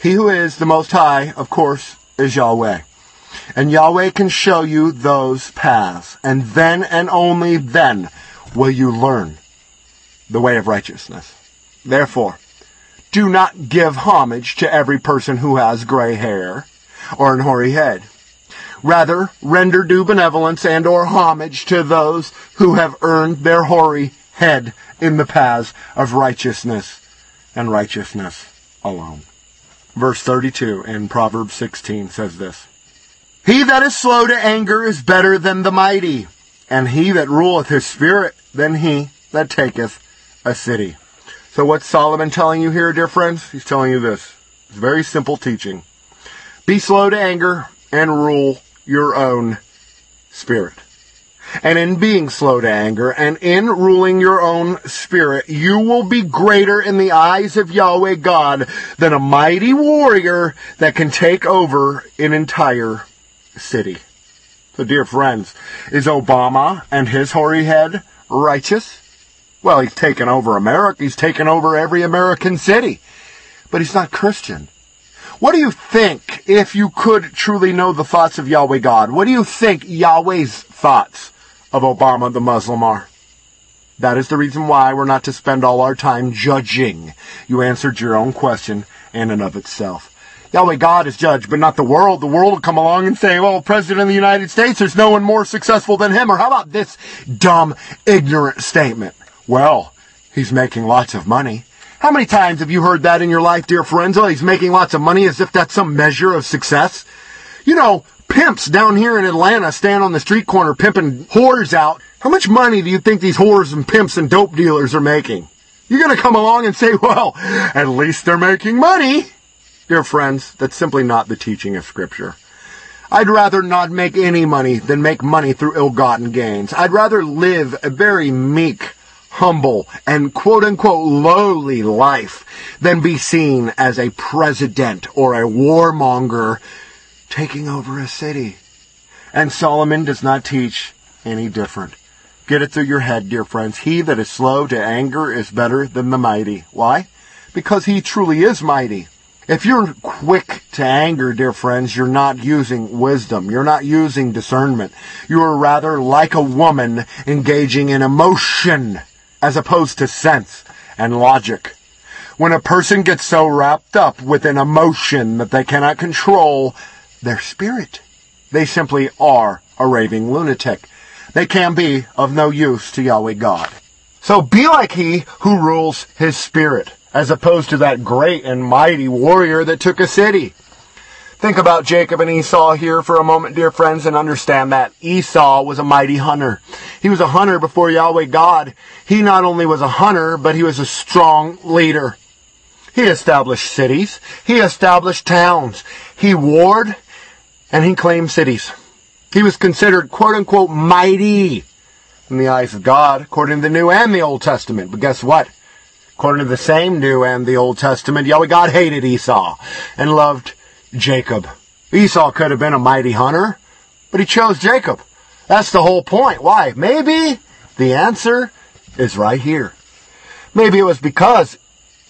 He who is the most high, of course, is Yahweh. And Yahweh can show you those paths. And then and only then will you learn the way of righteousness. Therefore, do not give homage to every person who has gray hair. or an hoary head. Rather, render due benevolence and or homage to those who have earned their hoary head in the paths of righteousness and righteousness alone. Verse 32 in Proverbs 16 says this. He that is slow to anger is better than the mighty, and he that ruleth his spirit than he that taketh a city. So what's Solomon telling you here, dear friends? He's telling you this. It's very simple teaching. Be slow to anger and rule your own spirit. And in being slow to anger and in ruling your own spirit, you will be greater in the eyes of Yahweh God than a mighty warrior that can take over an entire city. So dear friends, is Obama and his hoary head righteous? Well, he's taken over America. He's taken over every American city. But he's not Christian. What do you think if you could truly know the thoughts of Yahweh God? What do you think Yahweh's thoughts of Obama the Muslim are? That is the reason why we're not to spend all our time judging. You answered your own question in and of itself. Yahweh God is judge, but not the world. The world will come along and say, well, President of the United States, there's no one more successful than him. Or how about this dumb, ignorant statement? Well, he's making lots of money. How many times have you heard that in your life, dear friends? Oh, he's making lots of money as if that's some measure of success. You know, pimps down here in Atlanta stand on the street corner pimping whores out. How much money do you think these whores and pimps and dope dealers are making? You're gonna come along and say, well, at least they're making money. Dear friends, that's simply not the teaching of Scripture. I'd rather not make any money than make money through ill-gotten gains. I'd rather live a very meek, humble, and quote-unquote lowly life than be seen as a president or a warmonger taking over a city. And Solomon does not teach any different. Get it through your head, dear friends. He that is slow to anger is better than the mighty. Why? Because he truly is mighty. If you're quick to anger, dear friends, you're not using wisdom. You're not using discernment. You are rather like a woman engaging in emotion as opposed to sense and logic. When a person gets so wrapped up with an emotion that they cannot control their spirit, they simply are a raving lunatic. They can be of no use to Yahweh God. So be like he who rules his spirit as opposed to that great and mighty warrior that took a city. Think about Jacob and Esau here for a moment, dear friends, and understand that Esau was a mighty hunter. He was a hunter before Yahweh God. He not only was a hunter, but he was a strong leader. He established cities. He established towns. He warred and he claimed cities. He was considered quote unquote mighty in the eyes of God, according to the New and the Old Testament. But guess what? According to the same New and the Old Testament, Yahweh God hated Esau and loved Jacob. Esau could have been a mighty hunter, but he chose Jacob. That's the whole point. Why? Maybe the answer is right here. Maybe it was because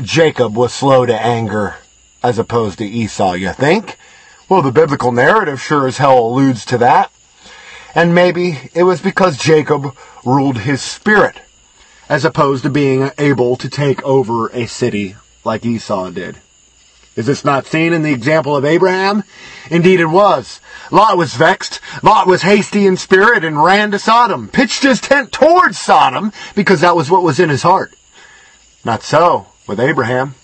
Jacob was slow to anger as opposed to Esau, you think? Well, the biblical narrative sure as hell alludes to that. And maybe it was because Jacob ruled his spirit as opposed to being able to take over a city like Esau did. Is this not seen in the example of Abraham? Indeed it was. Lot was vexed. Lot was hasty in spirit and ran to Sodom, pitched his tent towards Sodom because that was what was in his heart. Not so with Abraham.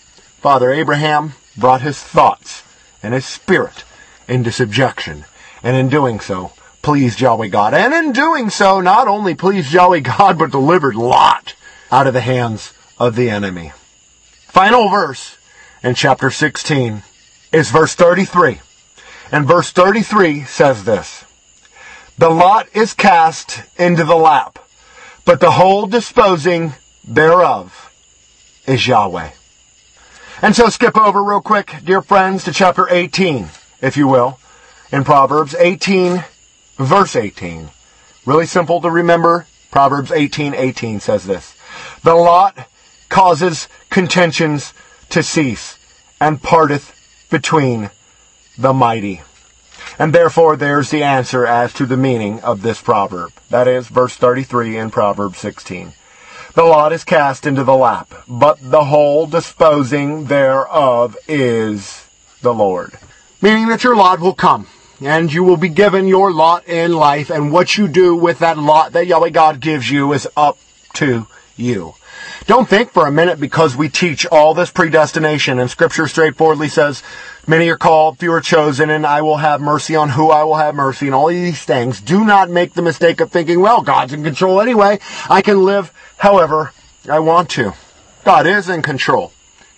Father Abraham brought his thoughts and his spirit into subjection, and in doing so, pleased Yahweh God. And in doing so, not only pleased Yahweh God, but delivered Lot out of the hands of the enemy. Final verse in chapter 16 is verse 33. And verse 33 says this. The lot is cast into the lap, but the whole disposing thereof is Yahweh. And so skip over real quick, dear friends, to chapter 18, if you will, in Proverbs 18, verse 18. Really simple to remember. Proverbs 18, 18 says this. The lot causes contentions to cease and parteth between the mighty. And therefore there's the answer as to the meaning of this proverb. That is verse 33 in Proverbs 16. The lot is cast into the lap, but the whole disposing thereof is the Lord. Meaning that your lot will come and you will be given your lot in life and what you do with that lot that Yahweh God gives you is up to you. Don't think for a minute because we teach all this predestination and scripture straightforwardly says, many are called, few are chosen, and I will have mercy on who I will have mercy and all these things. Do not make the mistake of thinking, well, God's in control anyway. I can live however I want to. God is in control.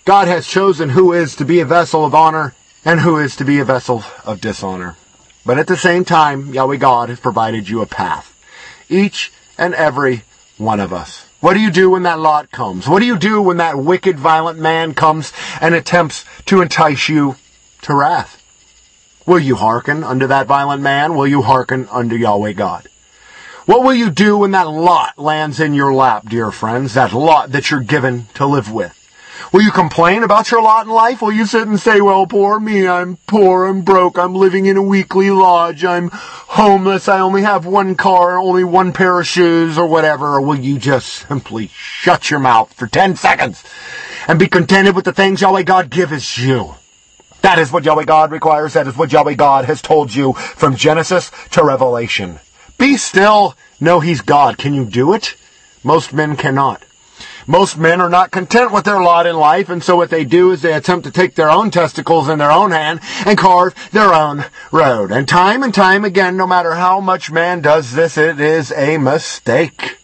God has chosen who is to be a vessel of honor and who is to be a vessel of dishonor. But at the same time, Yahweh God has provided you a path. Each and every one of us. What do you do when that lot comes? What do you do when that wicked, violent man comes and attempts to entice you to wrath? Will you hearken unto that violent man? Will you hearken unto Yahweh God? What will you do when that lot lands in your lap, dear friends? That lot that you're given to live with? Will you complain about your lot in life? Will you sit and say, well, poor me, I'm poor, I'm broke, I'm living in a weekly lodge, I'm homeless, I only have one car, only one pair of shoes, or whatever? Or will you just simply shut your mouth for 10 seconds and be contented with the things Yahweh God gives you? That is what Yahweh God requires. That is what Yahweh God has told you from Genesis to Revelation. Be still. Know He's God. Can you do it? Most men cannot. Most men are not content with their lot in life, and so what they do is they attempt to take their own testicles in their own hand and carve their own road. And time and time again, no matter how much man does this, it is a mistake.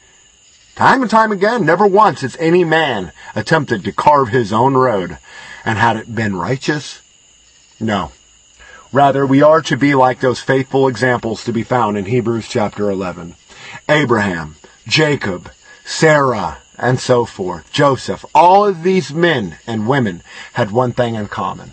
Time and time again, never once has any man attempted to carve his own road. And had it been righteous? No. Rather, we are to be like those faithful examples to be found in Hebrews chapter 11. Abraham, Jacob, Sarah, and so forth. Joseph. All of these men and women had one thing in common.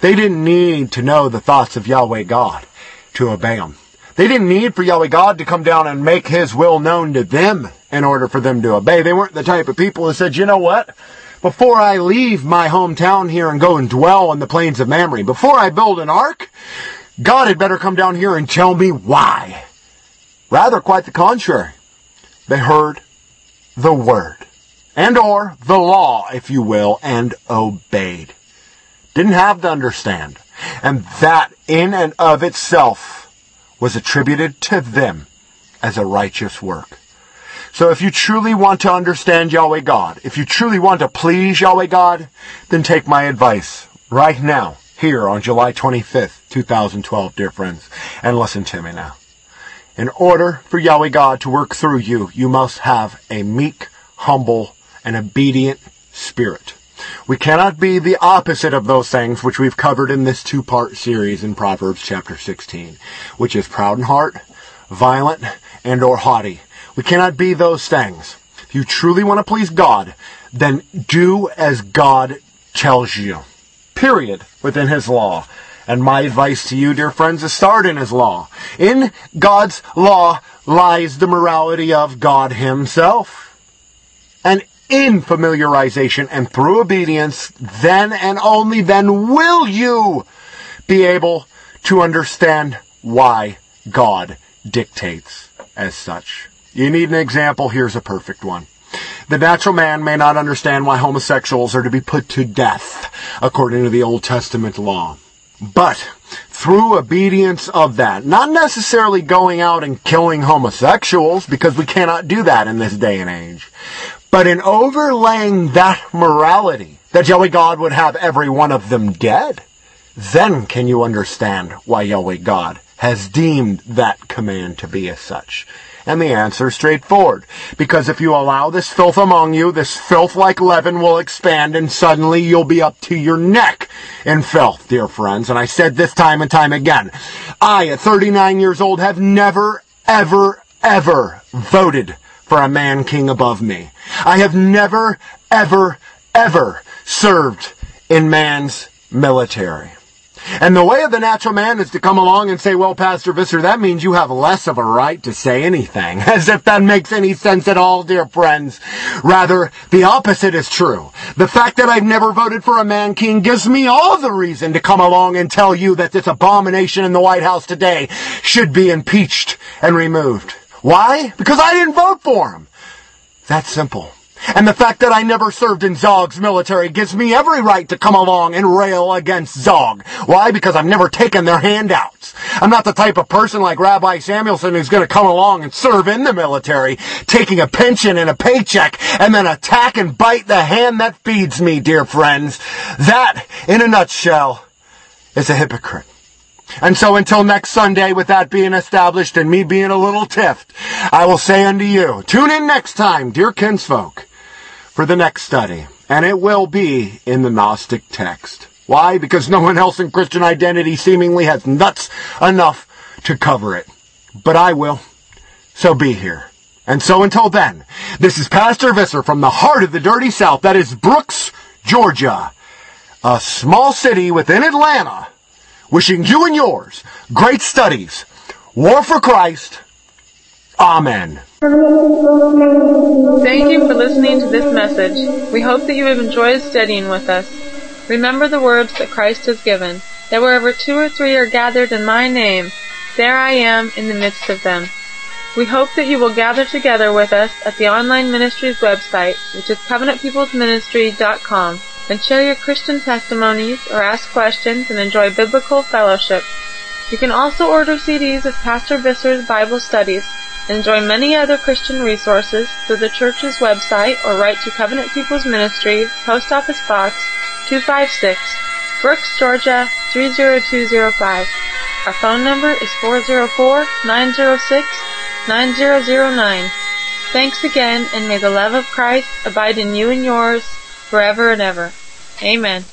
They didn't need to know the thoughts of Yahweh God to obey Him. They didn't need for Yahweh God to come down and make His will known to them in order for them to obey. They weren't the type of people who said, you know what? Before I leave my hometown here and go and dwell on the plains of Mamre, before I build an ark, God had better come down here and tell me why. Rather, quite the contrary. They heard the word and or the law, if you will, and obeyed. Didn't have to understand. And that in and of itself was attributed to them as a righteous work. So if you truly want to understand Yahweh God, if you truly want to please Yahweh God, then take my advice right now, here on July 25th, 2012, dear friends, and listen to me now. In order for Yahweh God to work through you, you must have a meek, humble, and obedient spirit. We cannot be the opposite of those things which we've covered in this two-part series in Proverbs chapter 16, which is proud in heart, violent, and or haughty. We cannot be those things. If you truly want to please God, then do as God tells you. Period. Within His law. And my advice to you, dear friends, is start in His law. In God's law lies the morality of God Himself. And in familiarization and through obedience, then and only then will you be able to understand why God dictates as such. You need an example, here's a perfect one. The natural man may not understand why homosexuals are to be put to death according to the Old Testament law. But through obedience of that, not necessarily going out and killing homosexuals, because we cannot do that in this day and age, but in overlaying that morality, that Yahweh God would have every one of them dead, then can you understand why Yahweh God has deemed that command to be as such. And the answer is straightforward. Because if you allow this filth among you, this filth like leaven will expand and suddenly you'll be up to your neck in filth, dear friends. And I said this time and time again. I, at 39 years old, have never, ever, ever voted for a man king above me. I have never, ever, ever served in man's military. And the way of the natural man is to come along and say, well, Pastor Visser, that means you have less of a right to say anything. As if that makes any sense at all, dear friends. Rather, the opposite is true. The fact that I've never voted for a man king gives me all the reason to come along and tell you that this abomination in the White House today should be impeached and removed. Why? Because I didn't vote for him. That's simple. And the fact that I never served in Zog's military gives me every right to come along and rail against Zog. Why? Because I've never taken their handouts. I'm not the type of person like Rabbi Samuelson who's going to come along and serve in the military, taking a pension and a paycheck, and then attack and bite the hand that feeds me, dear friends. That, in a nutshell, is a hypocrite. And so until next Sunday, with that being established and me being a little tiffed, I will say unto you, tune in next time, dear kinsfolk, for the next study. And it will be in the Gnostic text. Why? Because no one else in Christian identity seemingly has nuts enough to cover it. But I will. So be here. And so until then, this is Pastor Visser from the heart of the dirty South. That is Brooks, Georgia. A small city within Atlanta Wishing you and yours great studies. War for Christ. Amen. Thank you for listening to this message. We hope that you have enjoyed studying with us. Remember the words that Christ has given, that wherever two or three are gathered in my name, there I am in the midst of them. We hope that you will gather together with us at the online ministry's website, which is covenantpeoplesministry.com and share your Christian testimonies or ask questions and enjoy biblical fellowship. You can also order CDs of Pastor Visser's Bible studies and enjoy many other Christian resources through the church's website or write to Covenant People's Ministry, Post Office Box 256, Brooks, Georgia 30205. Our phone number is 404-906-9009. Thanks again and may the love of Christ abide in you and yours forever and ever. Amen.